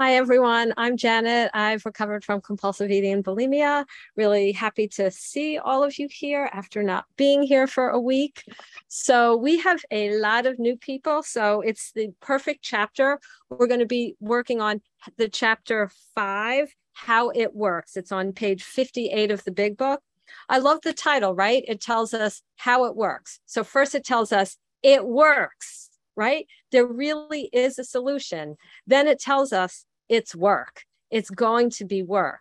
Hi, everyone. I'm Janet. I've recovered from compulsive eating and bulimia. Really happy to see all of you here after not being here for a week. So, we have a lot of new people. So, it's the perfect chapter. We're going to be working on the chapter five How It Works. It's on page 58 of the big book. I love the title, right? It tells us how it works. So, first, it tells us it works right? There really is a solution. Then it tells us it's work. It's going to be work,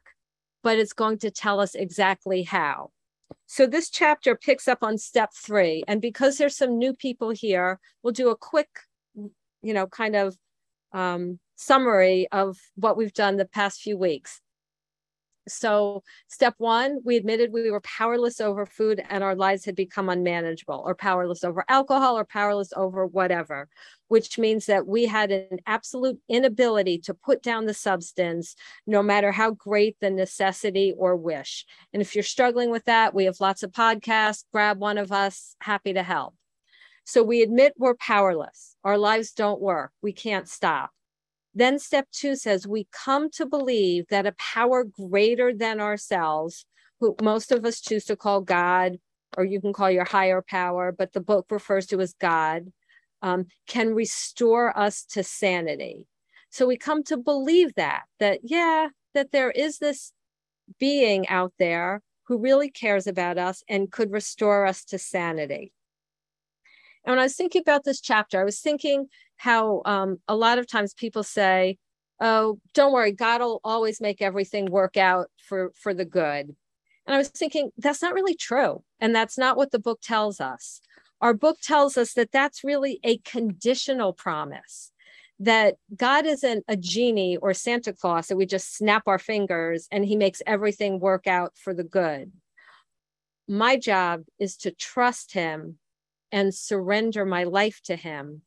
but it's going to tell us exactly how. So this chapter picks up on step three. And because there's some new people here, we'll do a quick, you know, kind of um, summary of what we've done the past few weeks. So, step one, we admitted we were powerless over food and our lives had become unmanageable, or powerless over alcohol, or powerless over whatever, which means that we had an absolute inability to put down the substance, no matter how great the necessity or wish. And if you're struggling with that, we have lots of podcasts. Grab one of us, happy to help. So, we admit we're powerless. Our lives don't work. We can't stop. Then step two says we come to believe that a power greater than ourselves, who most of us choose to call God, or you can call your higher power, but the book refers to as God, um, can restore us to sanity. So we come to believe that, that, yeah, that there is this being out there who really cares about us and could restore us to sanity. And when I was thinking about this chapter, I was thinking how um, a lot of times people say, "Oh, don't worry, God will always make everything work out for for the good." And I was thinking that's not really true, and that's not what the book tells us. Our book tells us that that's really a conditional promise. That God isn't a genie or Santa Claus that we just snap our fingers and he makes everything work out for the good. My job is to trust him and surrender my life to him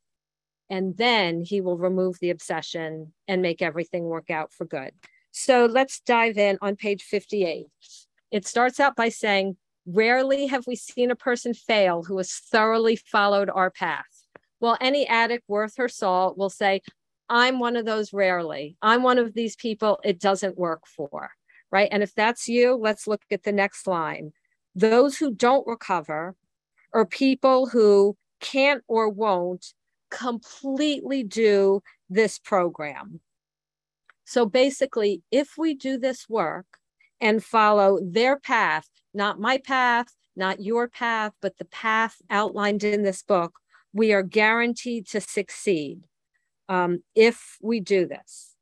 and then he will remove the obsession and make everything work out for good. So let's dive in on page 58. It starts out by saying, Rarely have we seen a person fail who has thoroughly followed our path. Well, any addict worth her salt will say, I'm one of those rarely. I'm one of these people it doesn't work for. Right. And if that's you, let's look at the next line. Those who don't recover are people who can't or won't completely do this program. So basically, if we do this work and follow their path, not my path, not your path, but the path outlined in this book, we are guaranteed to succeed um, if we do this.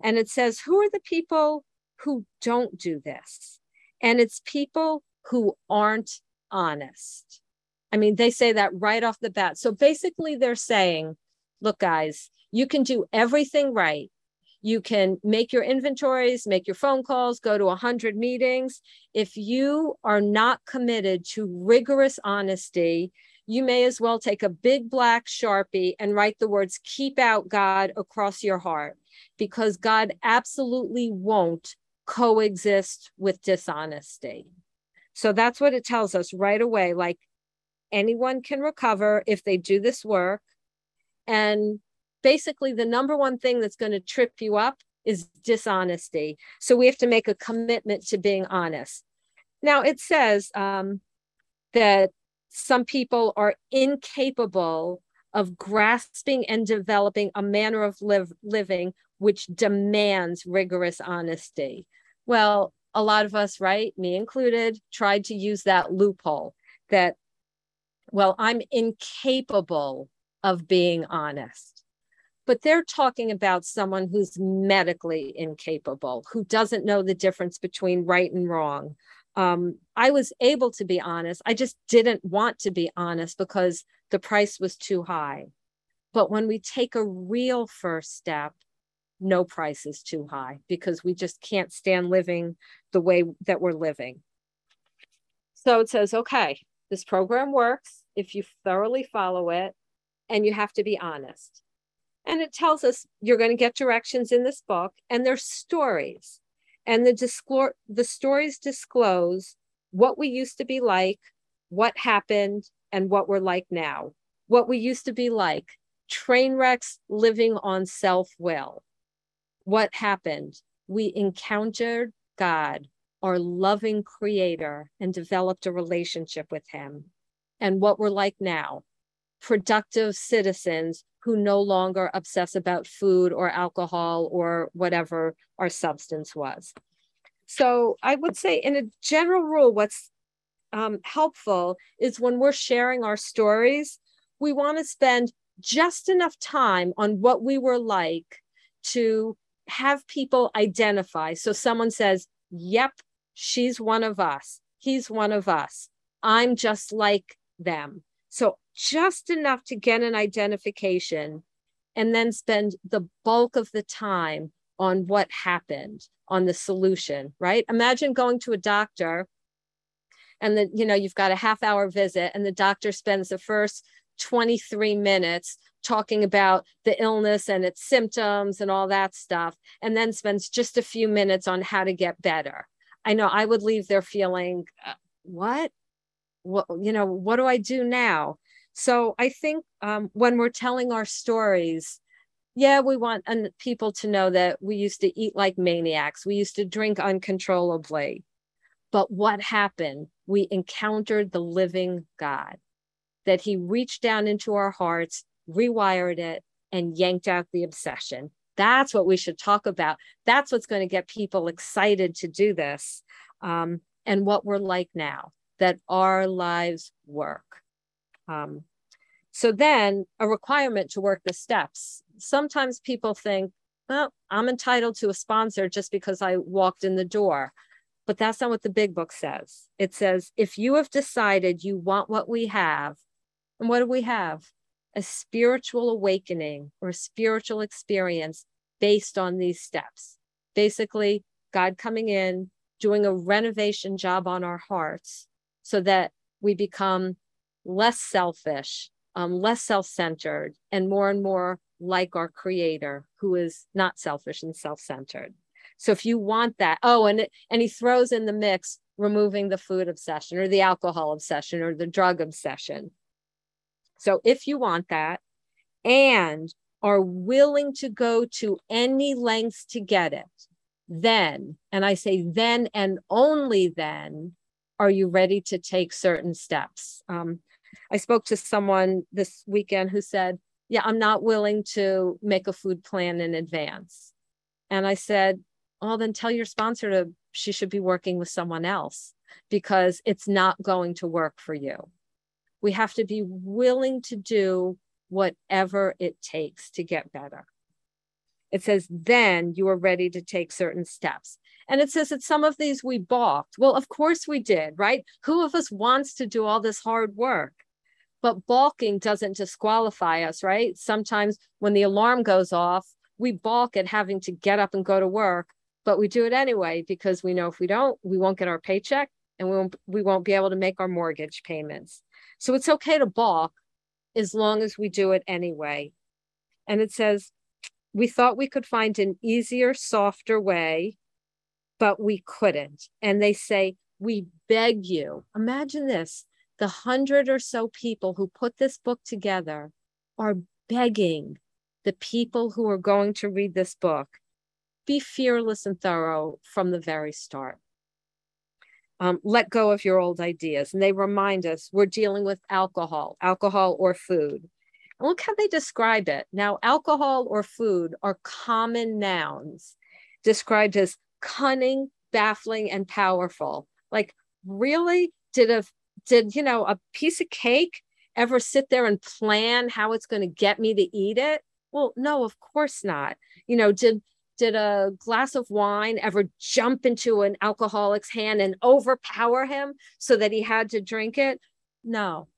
And it says, who are the people who don't do this? And it's people who aren't honest. I mean, they say that right off the bat. So basically, they're saying, look, guys, you can do everything right. You can make your inventories, make your phone calls, go to 100 meetings. If you are not committed to rigorous honesty, you may as well take a big black sharpie and write the words keep out God across your heart because God absolutely won't coexist with dishonesty. So that's what it tells us right away. Like anyone can recover if they do this work. And basically, the number one thing that's going to trip you up is dishonesty. So we have to make a commitment to being honest. Now, it says um, that some people are incapable of grasping and developing a manner of living which demands rigorous honesty. Well, a lot of us, right, me included, tried to use that loophole that well, I'm incapable of being honest. But they're talking about someone who's medically incapable, who doesn't know the difference between right and wrong. Um, I was able to be honest. I just didn't want to be honest because the price was too high. But when we take a real first step, no price is too high because we just can't stand living the way that we're living. So it says, okay, this program works if you thoroughly follow it and you have to be honest. And it tells us you're going to get directions in this book and there's stories. And the, disclor- the stories disclose what we used to be like, what happened, and what we're like now. What we used to be like train wrecks living on self will. what happened? We encountered God, our loving creator, and developed a relationship with him. And what we're like now productive citizens who no longer obsess about food or alcohol or whatever our substance was. So I would say, in a general rule, what's um, helpful is when we're sharing our stories, we want to spend just enough time on what we were like to have people identify. So someone says, Yep, she's one of us. He's one of us. I'm just like them. So just enough to get an identification and then spend the bulk of the time on what happened, on the solution, right? Imagine going to a doctor and then you know you've got a half hour visit and the doctor spends the first 23 minutes talking about the illness and its symptoms and all that stuff, and then spends just a few minutes on how to get better. I know I would leave there feeling, uh, what? What, you know, what do I do now? So I think um, when we're telling our stories, yeah, we want people to know that we used to eat like maniacs. We used to drink uncontrollably. But what happened? We encountered the living God that he reached down into our hearts, rewired it, and yanked out the obsession. That's what we should talk about. That's what's going to get people excited to do this. Um, and what we're like now, that our lives work. Um, so then a requirement to work the steps. Sometimes people think, well, I'm entitled to a sponsor just because I walked in the door. But that's not what the big book says. It says, if you have decided you want what we have, and what do we have? A spiritual awakening or spiritual experience based on these steps. Basically, God coming in, doing a renovation job on our hearts so that we become less selfish, um, less self centered, and more and more like our creator, who is not selfish and self centered. So if you want that, oh, and and he throws in the mix removing the food obsession or the alcohol obsession or the drug obsession. So if you want that and are willing to go to any lengths to get it, then, and I say then and only then, are you ready to take certain steps? Um, I spoke to someone this weekend who said, Yeah, I'm not willing to make a food plan in advance. And I said, Oh, then tell your sponsor to she should be working with someone else because it's not going to work for you we have to be willing to do whatever it takes to get better. It says, then you are ready to take certain steps. And it says that some of these we balked. Well, of course we did, right? Who of us wants to do all this hard work? But balking doesn't disqualify us, right? Sometimes when the alarm goes off, we balk at having to get up and go to work, but we do it anyway because we know if we don't, we won't get our paycheck and we won't, we won't be able to make our mortgage payments. So it's okay to balk as long as we do it anyway. And it says, we thought we could find an easier, softer way, but we couldn't. And they say, we beg you. Imagine this the hundred or so people who put this book together are begging the people who are going to read this book be fearless and thorough from the very start um, let go of your old ideas. And they remind us we're dealing with alcohol, alcohol or food. And look how they describe it. Now, alcohol or food are common nouns described as cunning, baffling, and powerful. Like, really? Did a did you know a piece of cake ever sit there and plan how it's going to get me to eat it? Well, no, of course not. You know, did did a glass of wine ever jump into an alcoholic's hand and overpower him so that he had to drink it? No.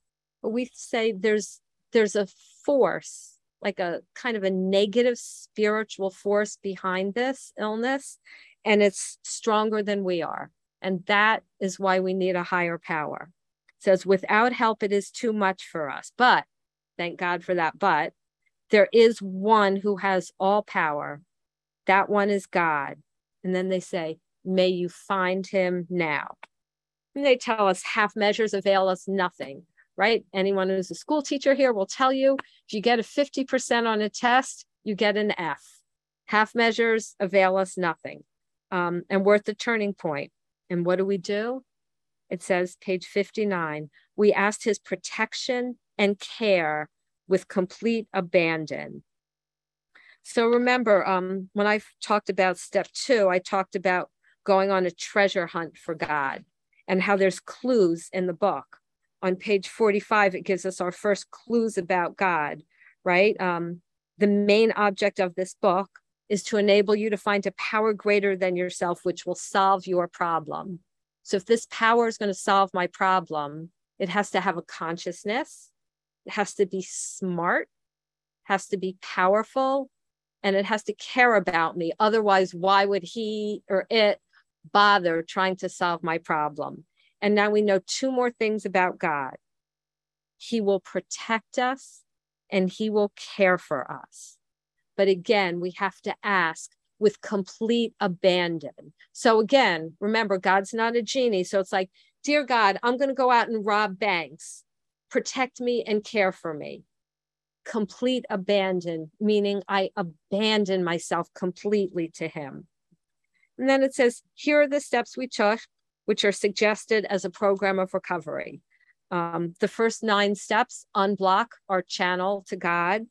But we say there's there's a force, like a kind of a negative spiritual force behind this illness, and it's stronger than we are. And that is why we need a higher power. It says, without help, it is too much for us. But thank God for that. But there is one who has all power that one is God. And then they say, May you find him now. And they tell us half measures avail us nothing, right? Anyone who's a school teacher here will tell you if you get a 50% on a test, you get an F. Half measures avail us nothing um, and worth the turning point. And what do we do? It says, page 59, we asked his protection and care with complete abandon. So remember, um, when I talked about step two, I talked about going on a treasure hunt for God and how there's clues in the book. On page 45, it gives us our first clues about God, right? Um, the main object of this book is to enable you to find a power greater than yourself, which will solve your problem. So if this power is going to solve my problem, it has to have a consciousness, it has to be smart, has to be powerful, and it has to care about me. Otherwise, why would he or it bother trying to solve my problem? And now we know two more things about God. He will protect us and he will care for us. But again, we have to ask with complete abandon. So again, remember, God's not a genie. So it's like, Dear God, I'm going to go out and rob banks. Protect me and care for me. Complete abandon, meaning I abandon myself completely to Him. And then it says, Here are the steps we took, which are suggested as a program of recovery. Um, the first nine steps unblock our channel to God.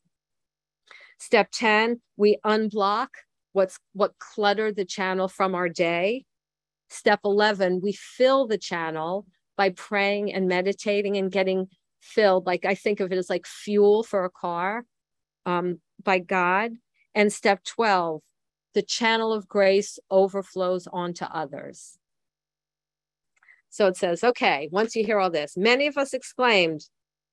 Step 10, we unblock what's what cluttered the channel from our day. Step 11, we fill the channel by praying and meditating and getting filled. Like I think of it as like fuel for a car um, by God. And step 12, the channel of grace overflows onto others. So it says, okay, once you hear all this, many of us exclaimed,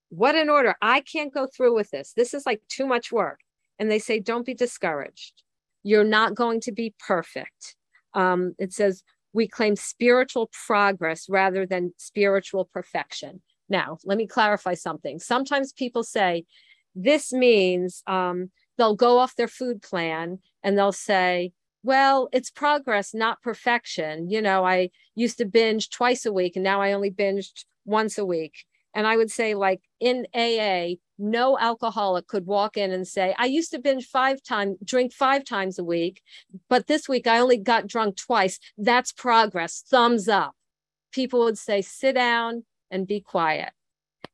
What an order! I can't go through with this. This is like too much work and they say, don't be discouraged. You're not going to be perfect. Um, it says, we claim spiritual progress rather than spiritual perfection. Now, let me clarify something. Sometimes people say, this means um, they'll go off their food plan and they'll say, well, it's progress, not perfection. You know, I used to binge twice a week and now I only binged once a week. And I would say, like in AA, no alcoholic could walk in and say, I used to binge five times, drink five times a week, but this week I only got drunk twice. That's progress. Thumbs up. People would say, sit down and be quiet.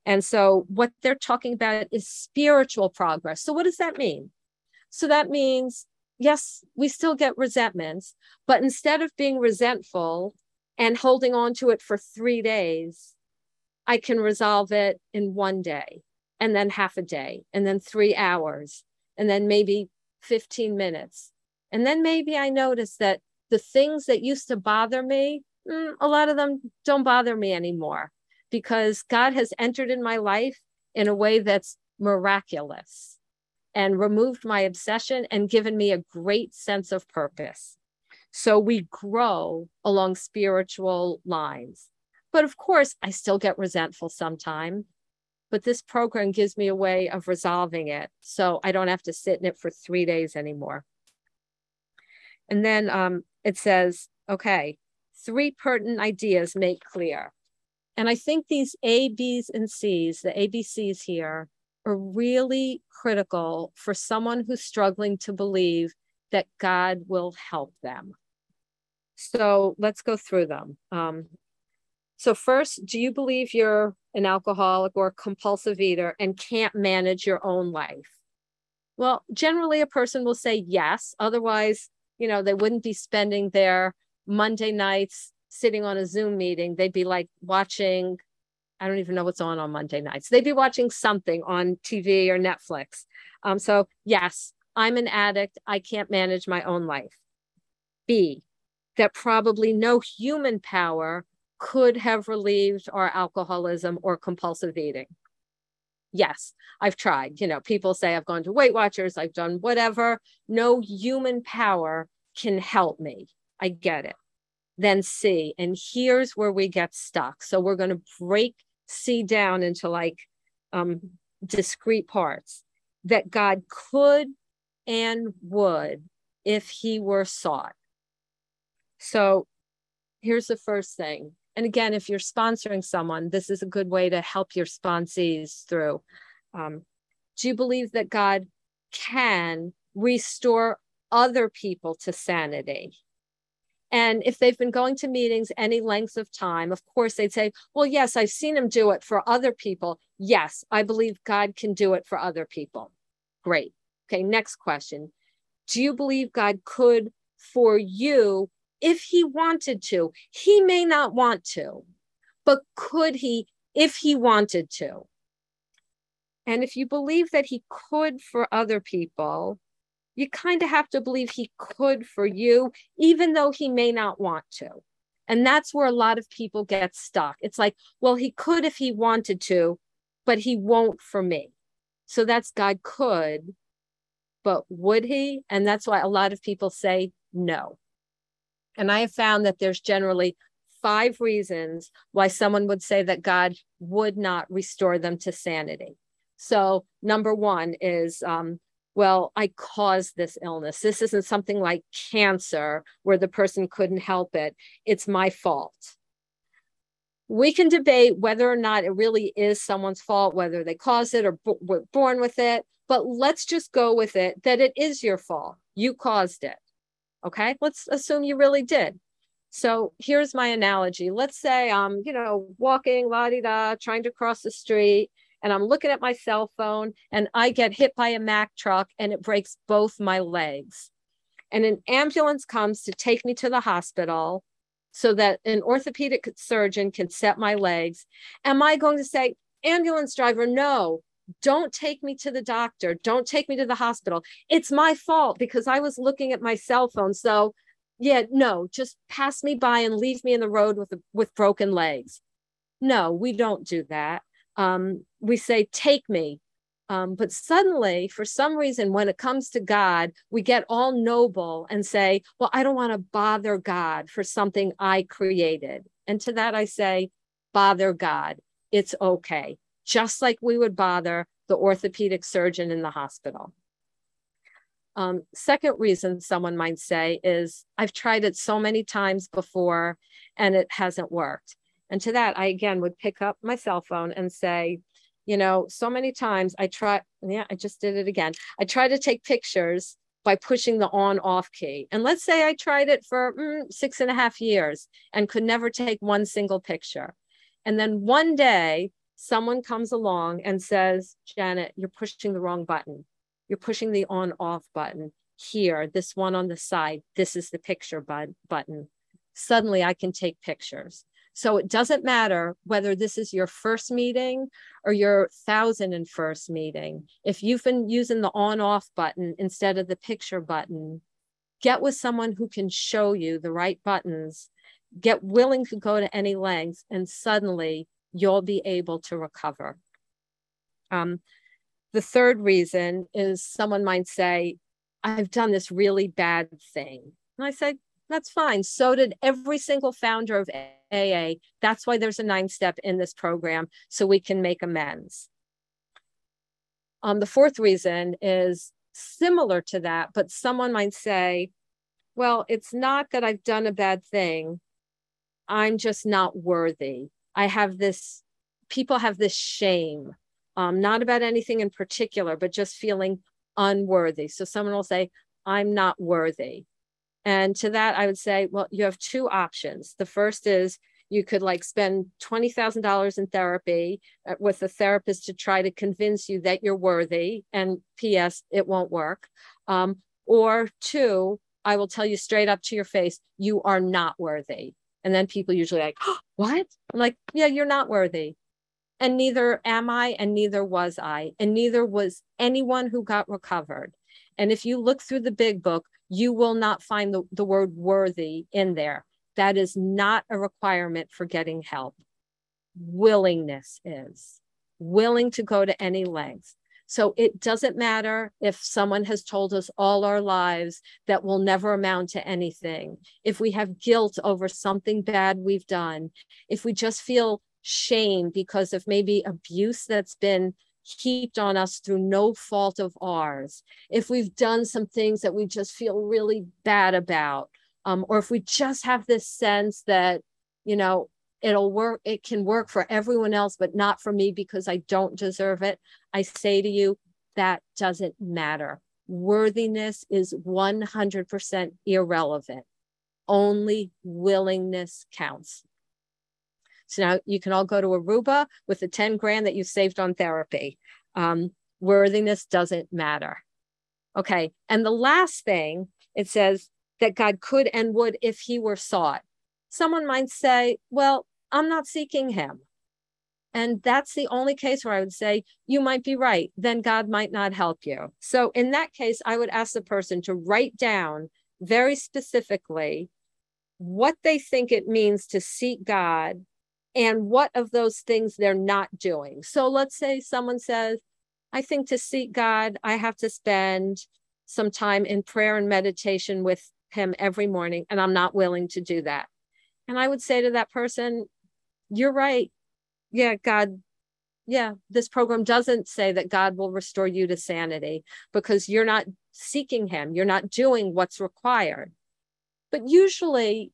And so what they're talking about is spiritual progress. So what does that mean? So that means, yes, we still get resentments, but instead of being resentful and holding on to it for three days, I can resolve it in one day and then half a day and then three hours and then maybe 15 minutes. And then maybe I notice that the things that used to bother me, mm, a lot of them don't bother me anymore because God has entered in my life in a way that's miraculous and removed my obsession and given me a great sense of purpose. So we grow along spiritual lines. But of course, I still get resentful sometimes. But this program gives me a way of resolving it. So I don't have to sit in it for three days anymore. And then um, it says, okay, three pertinent ideas make clear. And I think these A, B's, and C's, the ABCs here, are really critical for someone who's struggling to believe that God will help them. So let's go through them. Um, so, first, do you believe you're an alcoholic or compulsive eater and can't manage your own life? Well, generally, a person will say yes. Otherwise, you know, they wouldn't be spending their Monday nights sitting on a Zoom meeting. They'd be like watching, I don't even know what's on on Monday nights. They'd be watching something on TV or Netflix. Um, so, yes, I'm an addict. I can't manage my own life. B, that probably no human power could have relieved our alcoholism or compulsive eating. Yes, I've tried. You know, people say I've gone to Weight Watchers, I've done whatever. No human power can help me. I get it. Then C, and here's where we get stuck. So we're going to break C down into like um, discrete parts that God could and would if he were sought. So here's the first thing and again, if you're sponsoring someone, this is a good way to help your sponsees through. Um, do you believe that God can restore other people to sanity. And if they've been going to meetings any length of time, of course, they'd say, Well, yes, I've seen him do it for other people. Yes, I believe God can do it for other people. Great. Okay, next question. Do you believe God could for you if he wanted to? He may not want to, but could he if he wanted to? And if you believe that he could for other people, you kind of have to believe he could for you, even though he may not want to. And that's where a lot of people get stuck. It's like, well, he could if he wanted to, but he won't for me. So that's God could, but would he? And that's why a lot of people say no. And I have found that there's generally five reasons why someone would say that God would not restore them to sanity. So, number one is um, well, I caused this illness. This isn't something like cancer where the person couldn't help it. It's my fault. We can debate whether or not it really is someone's fault, whether they caused it or b- were born with it, but let's just go with it that it is your fault. You caused it. Okay, let's assume you really did. So here's my analogy. Let's say I'm, you know, walking, la di da, trying to cross the street, and I'm looking at my cell phone and I get hit by a Mack truck and it breaks both my legs. And an ambulance comes to take me to the hospital so that an orthopedic surgeon can set my legs. Am I going to say, ambulance driver, no, don't take me to the doctor. Don't take me to the hospital. It's my fault because I was looking at my cell phone. So, yeah, no, just pass me by and leave me in the road with with broken legs. No, we don't do that um, we say, Take me. Um, but suddenly, for some reason, when it comes to God, we get all noble and say, Well, I don't want to bother God for something I created. And to that, I say, Bother God. It's okay. Just like we would bother the orthopedic surgeon in the hospital. Um, second reason someone might say is, I've tried it so many times before and it hasn't worked. And to that, I again would pick up my cell phone and say, you know, so many times I try, yeah, I just did it again. I try to take pictures by pushing the on off key. And let's say I tried it for mm, six and a half years and could never take one single picture. And then one day, someone comes along and says, Janet, you're pushing the wrong button. You're pushing the on off button here, this one on the side. This is the picture button. Suddenly I can take pictures. So it doesn't matter whether this is your first meeting or your thousand and first meeting. If you've been using the on off button instead of the picture button, get with someone who can show you the right buttons, get willing to go to any lengths, and suddenly you'll be able to recover. Um, the third reason is someone might say, I've done this really bad thing. And I said, that's fine. So did every single founder of AA. That's why there's a nine step in this program so we can make amends. Um, the fourth reason is similar to that, but someone might say, well, it's not that I've done a bad thing. I'm just not worthy. I have this, people have this shame, um, not about anything in particular, but just feeling unworthy. So someone will say, I'm not worthy. And to that, I would say, well, you have two options. The first is you could like spend $20,000 in therapy uh, with a therapist to try to convince you that you're worthy. And P.S., it won't work. Um, or two, I will tell you straight up to your face, you are not worthy. And then people usually like, oh, what? I'm like, yeah, you're not worthy. And neither am I, and neither was I, and neither was anyone who got recovered. And if you look through the big book, you will not find the, the word worthy in there. That is not a requirement for getting help. Willingness is willing to go to any length. So it doesn't matter if someone has told us all our lives that will never amount to anything, if we have guilt over something bad we've done, if we just feel shame because of maybe abuse that's been heaped on us through no fault of ours, if we've done some things that we just feel really bad about, um, or if we just have this sense that, you know, it'll work, it can work for everyone else, but not for me because I don't deserve it, I say to you, that doesn't matter. worthiness is 100% irrelevant. Only willingness counts. So now you can all go to Aruba with the 10 grand that you saved on therapy. Um, worthiness doesn't matter. Okay. And the last thing it says that God could and would if he were sought. Someone might say, well, I'm not seeking him. And that's the only case where I would say, you might be right. Then God might not help you. So in that case, I would ask the person to write down very specifically what they think it means to seek God and what of those things they're not doing. So let's say someone says, I think to seek God, I have to spend some time in prayer and meditation with Him every morning, and I'm not willing to do that. And I would say to that person, You're right yeah, God, yeah, this program doesn't say that God will restore you to sanity because you're not seeking Him, you're not doing what's required. But usually,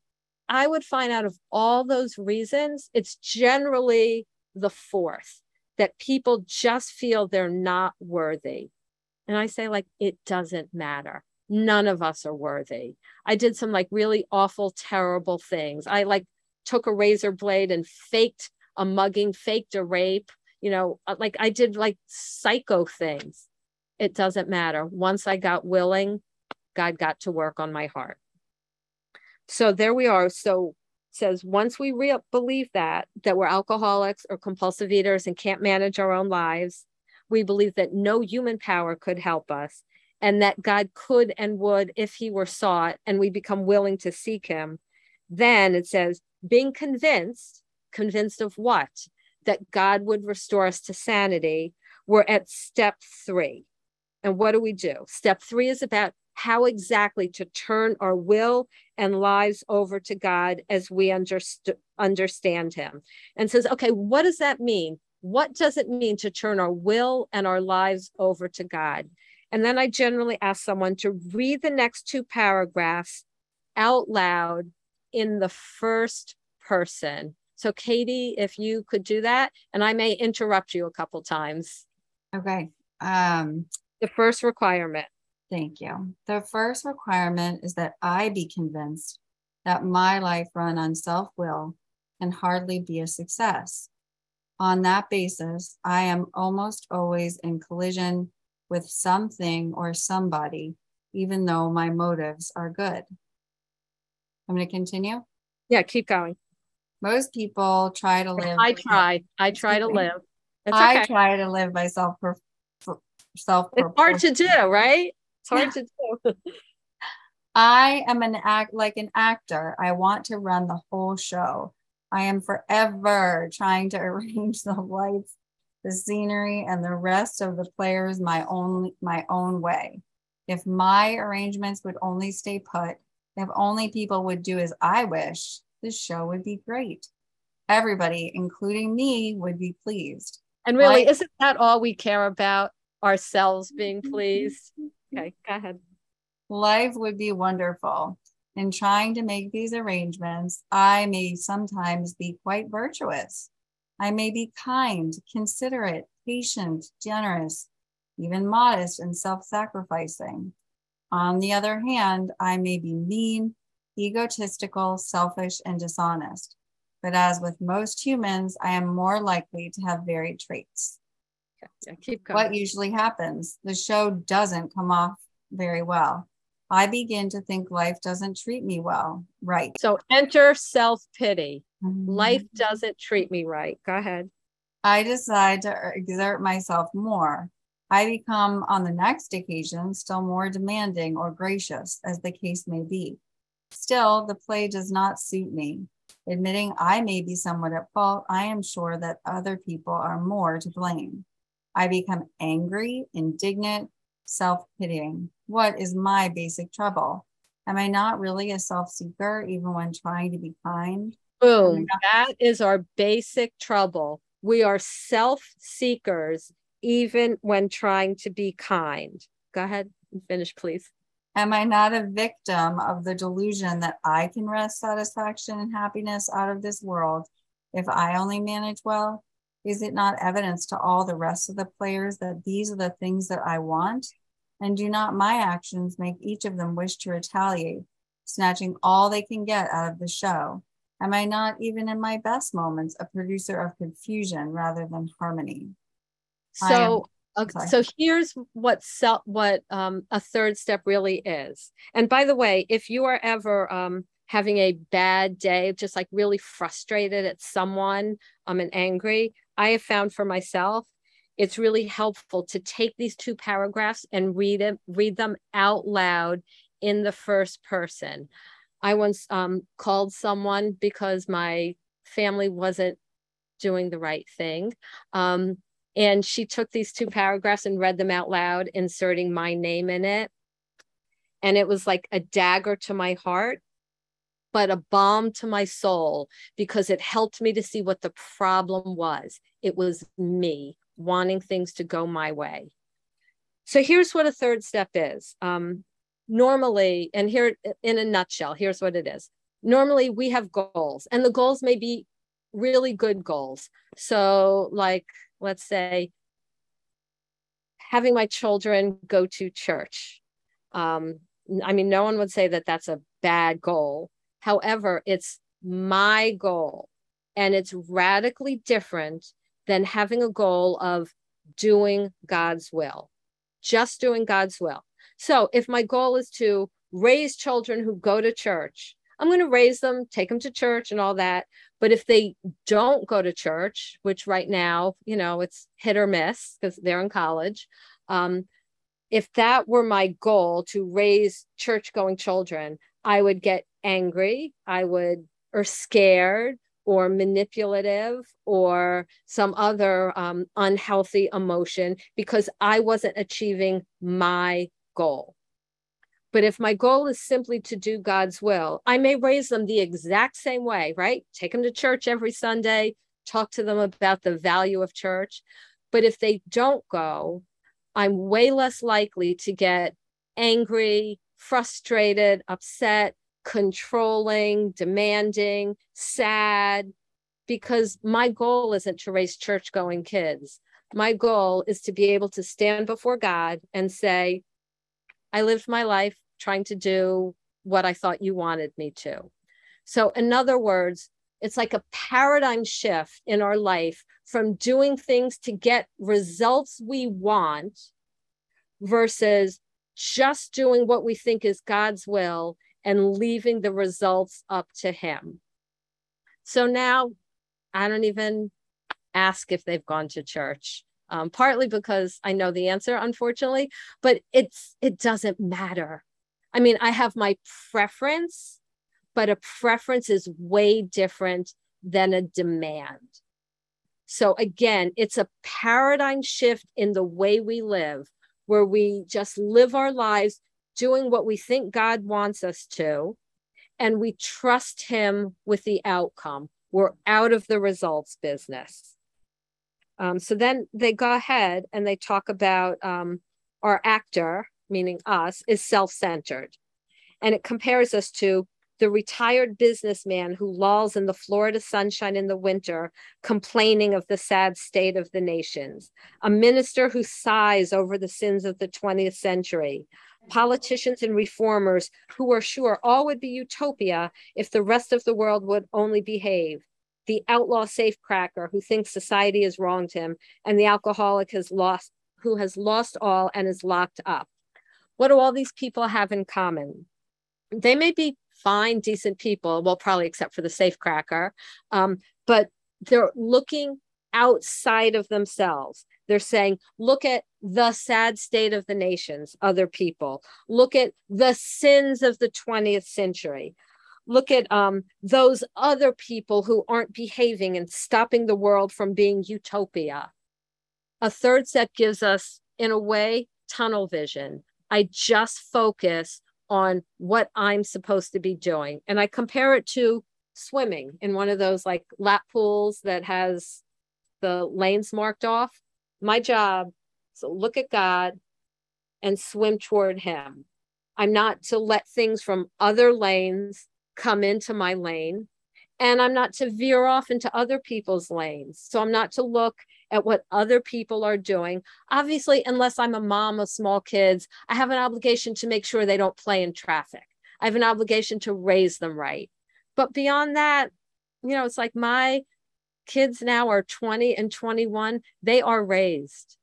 I would find out of all those reasons, it's generally the fourth that people just feel they're not worthy. And I say, like, it doesn't matter. None of us are worthy. I did some like really awful, terrible things. I like took a razor blade and faked a mugging, faked a rape, you know, uh, like I did like psycho things. It doesn't matter. Once I got willing, God got to work on my heart. So there we are. So says once we re- believe that that we're alcoholics or compulsive eaters and can't manage our own lives, we believe that no human power could help us and that God could and would if he were sought and we become willing to seek him. Then it says being convinced convinced of what? That God would restore us to sanity. We're at step three. And what do we do? Step three is about how exactly to turn our will and lives over to God as we underst- understand Him. And says, okay, what does that mean? What does it mean to turn our will and our lives over to God? And then I generally ask someone to read the next two paragraphs out loud in the first person so, Katie, if you could do that, and I may interrupt you a couple times. Okay. Um, the first requirement. Thank you. The first requirement is that I be convinced that my life run on self will can hardly be a success. On that basis, I am almost always in collision with something or somebody, even though my motives are good. I'm going to continue. Yeah, keep going most people try to live. I try. I try to live. It's I okay. try to live by self self. It's hard to do, right? It's hard to do. I am an act like an actor. I want to run the whole show. I am forever trying to arrange the lights, the scenery, and the rest of the players my own my own way. If my arrangements would only stay put, if only people would do as I wish, this show would be great. Everybody, including me, would be pleased. And really, like, isn't that all we care about? Ourselves being pleased? Mm-hmm. Okay, go ahead. Life would be wonderful. In trying to make these arrangements, I may sometimes be quite virtuous. I may be kind, considerate, patient, generous, even modest and self sacrificing. On the other hand, I may be mean, egotistical, selfish, and dishonest. But as with most humans, I am more likely to have varied traits. Yeah, keep going. What usually happens? The show doesn't come off very well. I begin to think life doesn't treat me well. Right. So enter self pity. Mm-hmm. Life doesn't treat me right. Go ahead. I decide to exert myself more. I become, on the next occasion, still more demanding or gracious, as the case may be. Still, the play does not suit me. Admitting I may be somewhat at fault, I am sure that other people are more to blame. I become angry, indignant, self pitying. What is my basic trouble? Am I not really a self seeker, even when trying to be kind? Boom. That is our basic trouble. We are self seekers, even when trying to be kind. Go ahead and finish, please. Am I not a victim of the delusion that I can wrest satisfaction and happiness out of this world if I only manage well? Is it not evidence to all the rest of the players that these are the things that I want? And do not my actions make each of them wish to retaliate, snatching all they can get out of the show? Am I not, even in my best moments, a producer of confusion rather than harmony? So, okay, so here's what self, what um, a third step really is. And by the way, if you are ever um, having a bad day, just like really frustrated at someone um, and angry, I have found for myself it's really helpful to take these two paragraphs and read it, read them out loud in the first person. I once um, called someone because my family wasn't doing the right thing. Um, and she took these two paragraphs and read them out loud, inserting my name in it. And it was like a dagger to my heart, but a balm to my soul because it helped me to see what the problem was. It was me wanting things to go my way. So here's what a third step is. Um, normally, and here in a nutshell, here's what it is. Normally, we have goals, and the goals may be really good goals. So, like, let's say, having my children go to church. Um, I mean, no one would say that that's a bad goal. However, it's my goal, and it's radically different than having a goal of doing God's will, just doing God's will. So if my goal is to raise children who go to church, I'm going to raise them, take them to church and all that. But if they don't go to church, which right now, you know, it's hit or miss because they're in college. Um, if that were my goal to raise church going children, I would get angry. I would, or scared or manipulative or some other um, unhealthy emotion because I wasn't achieving my goal. But if my goal is simply to do God's will, I may raise them the exact same way, right? Take them to church every Sunday, talk to them about the value of church. But if they don't go, I'm way less likely to get angry, frustrated, upset, controlling, demanding, sad, because my goal isn't to raise church going kids. My goal is to be able to stand before God and say, I lived my life trying to do what I thought you wanted me to. So, in other words, it's like a paradigm shift in our life from doing things to get results we want versus just doing what we think is God's will and leaving the results up to him. So now I don't even ask if they've gone to church. Um, partly because I know the answer, unfortunately, but it's it doesn't matter. I mean, I have my preference, but a preference is way different than a demand. So again, it's a paradigm shift in the way we live, where we just live our lives doing what we think God wants us to, and we trust Him with the outcome. We're out of the results business. Um, so then they go ahead and they talk about um, our actor, meaning us, is self centered. And it compares us to the retired businessman who lolls in the Florida sunshine in the winter, complaining of the sad state of the nations, a minister who sighs over the sins of the 20th century, politicians and reformers who are sure all would be utopia if the rest of the world would only behave. The outlaw safecracker who thinks society has wronged him, and the alcoholic has lost who has lost all and is locked up. What do all these people have in common? They may be fine, decent people, well, probably except for the safecracker, um, but they're looking outside of themselves. They're saying, look at the sad state of the nations, other people. Look at the sins of the 20th century. Look at um, those other people who aren't behaving and stopping the world from being utopia. A third set gives us, in a way, tunnel vision. I just focus on what I'm supposed to be doing. And I compare it to swimming in one of those like lap pools that has the lanes marked off. My job is to look at God and swim toward Him. I'm not to let things from other lanes come into my lane, and I'm not to veer off into other people's lanes. So I'm not to look at what other people are doing. Obviously, unless I'm a mom of small kids, I have an obligation to make sure they don't play in traffic. I have an obligation to raise them right. But beyond that, you know, it's like my kids now are 20 and 21, they are raised.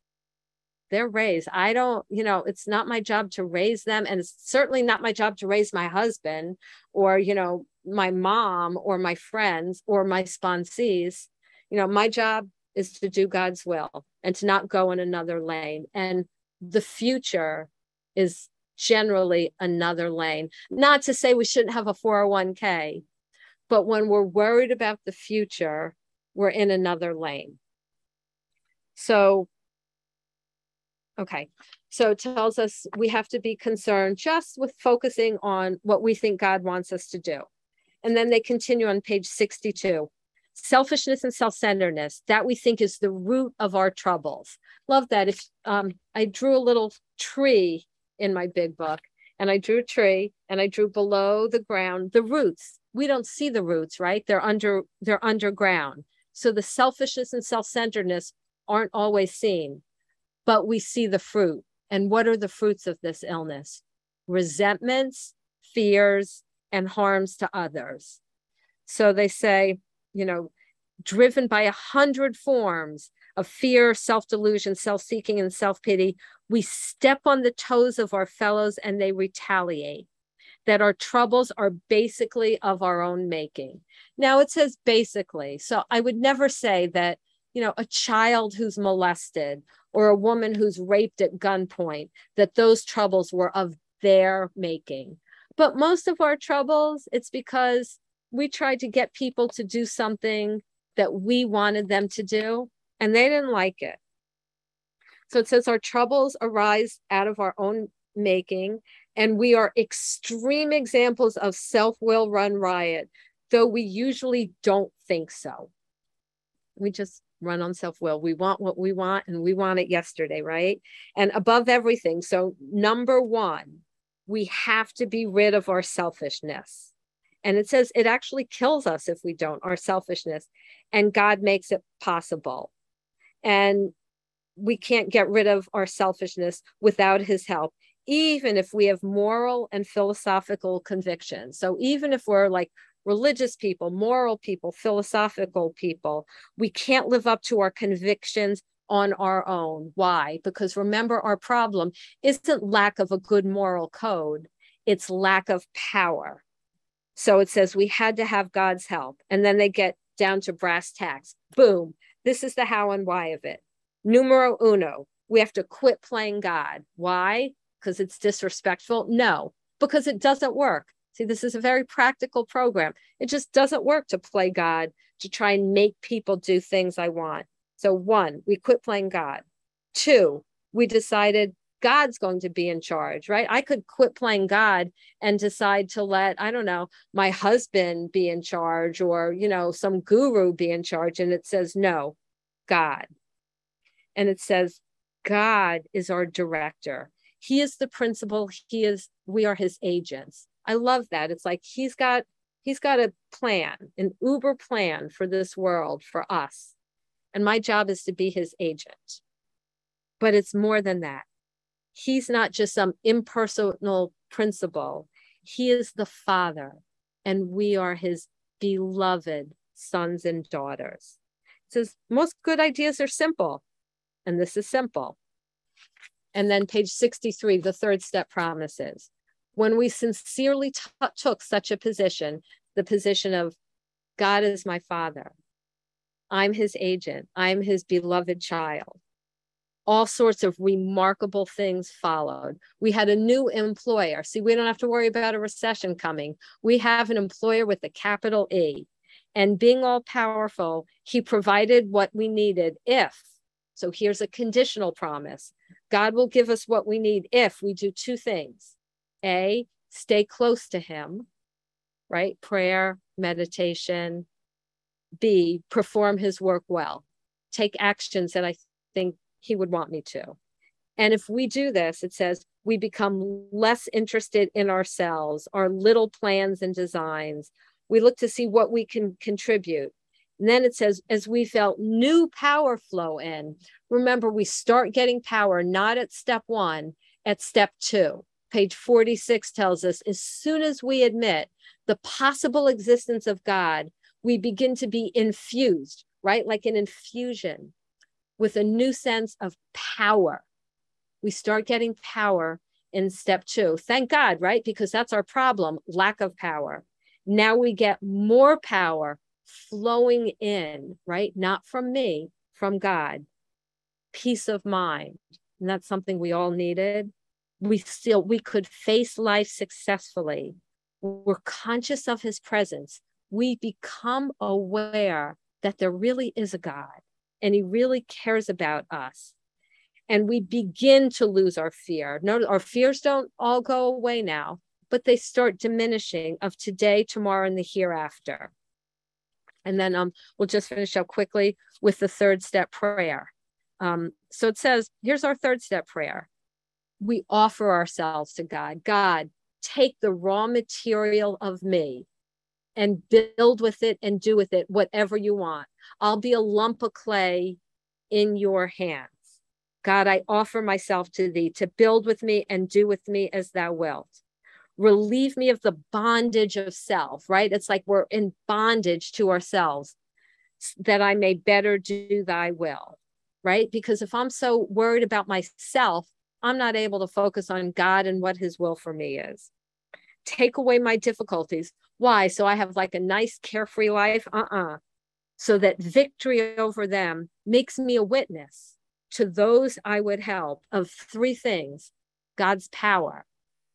They're raised. I don't, you know, it's not my job to raise them. And it's certainly not my job to raise my husband or, you know, my mom or my friends or my sponsees. You know, my job is to do God's will and to not go in another lane. And the future is generally another lane. Not to say we shouldn't have a 401k, but when we're worried about the future, we're in another lane. So, okay. So it tells us we have to be concerned just with focusing on what we think God wants us to do. And then they continue on page 62 selfishness and self-centeredness that we think is the root of our troubles. Love that. If um, i drew a little tree in my big book and i drew a tree and i drew below the ground the roots. We don't see the roots right? They're under they're underground. So the selfishness and self-centeredness aren't always seen but we see the fruit. And what are the fruits of this illness? Resentments fears and harms to others. So they say you know, driven by a hundred forms of fear, self delusion, self seeking, and self pity, we step on the toes of our fellows and they retaliate. That our troubles are basically of our own making. Now it says basically. So I would never say that, you know, a child who's molested or a woman who's raped at gunpoint, that those troubles were of their making. But most of our troubles, it's because we tried to get people to do something that we wanted them to do, and they didn't like it. So it says our troubles arise out of our own making, and we are extreme examples of self will run riot, though we usually don't think so. We just run on self will. We want what we want, and we want it yesterday, right? And above everything. So, number one, we have to be rid of our selfishness. And it says it actually kills us if we don't, our selfishness. And God makes it possible. And we can't get rid of our selfishness without his help, even if we have moral and philosophical convictions. So even if we're like religious people, moral people, philosophical people, we can't live up to our convictions on our own. Why? Because remember, our problem isn't lack of a good moral code, it's lack of power. So it says we had to have God's help. And then they get down to brass tacks. Boom. This is the how and why of it. Numero uno, we have to quit playing God. Why? Because it's disrespectful? No, because it doesn't work. See, this is a very practical program. It just doesn't work to play God, to try and make people do things I want. So, one, we quit playing God. Two, we decided God's going to be in charge, right? I could quit playing God and decide to let, I don't know, my husband be in charge or, you know, some guru be in charge. And it says, no, God. And it says, God is our director. He is the principal. He is, we are his agents. I love that. It's like he's got, he's got a plan, an uber plan for this world, for us. And my job is to be his agent. But it's more than that he's not just some impersonal principle. He is the Father, and we are his beloved sons and daughters. It says most good ideas are simple, and this is simple. And then page 63, the third step promises. When we sincerely t- took such a position, the position of God is my father, I'm his agent, I'm his beloved child all sorts of remarkable things followed. We had a new employer. See, we don't have to worry about a recession coming. We have an employer with a capital E. And being all powerful, he provided what we needed if. So here's a conditional promise God will give us what we need if we do two things A, stay close to him, right? Prayer, meditation. B, perform his work well. Take actions that I think he would want me to. And if we do this, it says we become less interested in ourselves, our little plans and designs. We look to see what we can contribute. And then it says, as we felt new power flow in. Remember, we start getting power not at step one, at step two. Page 46 tells us as soon as we admit the possible existence of God, we begin to be infused, right? Like an infusion with a new sense of power. We start getting power in step two. Thank God, right? Because that's our problem lack of power. Now we get more power flowing in, right? Not from me, from God. Peace of mind. And that's something we all needed. We still, we could face life successfully. We're conscious of his presence. We become aware that there really is a God and he really cares about us. And we begin to lose our fear. No, our fears don't all go away now, but they start diminishing of today, tomorrow, and the hereafter. And then um, we'll just finish up quickly with the third step prayer. Um, so it says, here's our third step prayer. We offer ourselves to God. God, take the raw material of me and build with it and do with it whatever you want. I'll be a lump of clay in your hands. God, I offer myself to thee to build with me and do with me as thou wilt relieve me of the bondage of self, right? It's like we're in bondage to ourselves that I may better do thy will, right? Because if I'm so worried about myself, I'm not able to focus on God and what his will for me is. Take away my difficulties. Why? So I have like a nice, carefree life? Uh uh-uh. uh. So that victory over them makes me a witness to those I would help of three things God's power,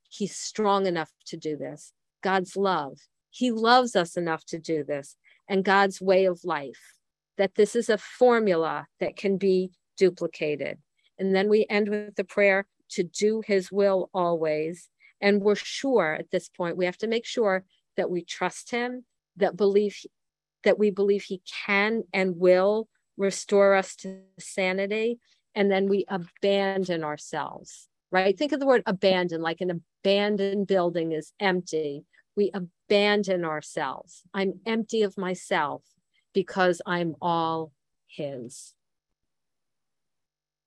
He's strong enough to do this. God's love. He loves us enough to do this. And God's way of life, that this is a formula that can be duplicated. And then we end with the prayer to do his will always. And we're sure at this point, we have to make sure that we trust him, that believe that we believe he can and will restore us to sanity. And then we abandon ourselves right? Think of the word abandon, like an abandoned building is empty. We abandon ourselves. I'm empty of myself because I'm all His.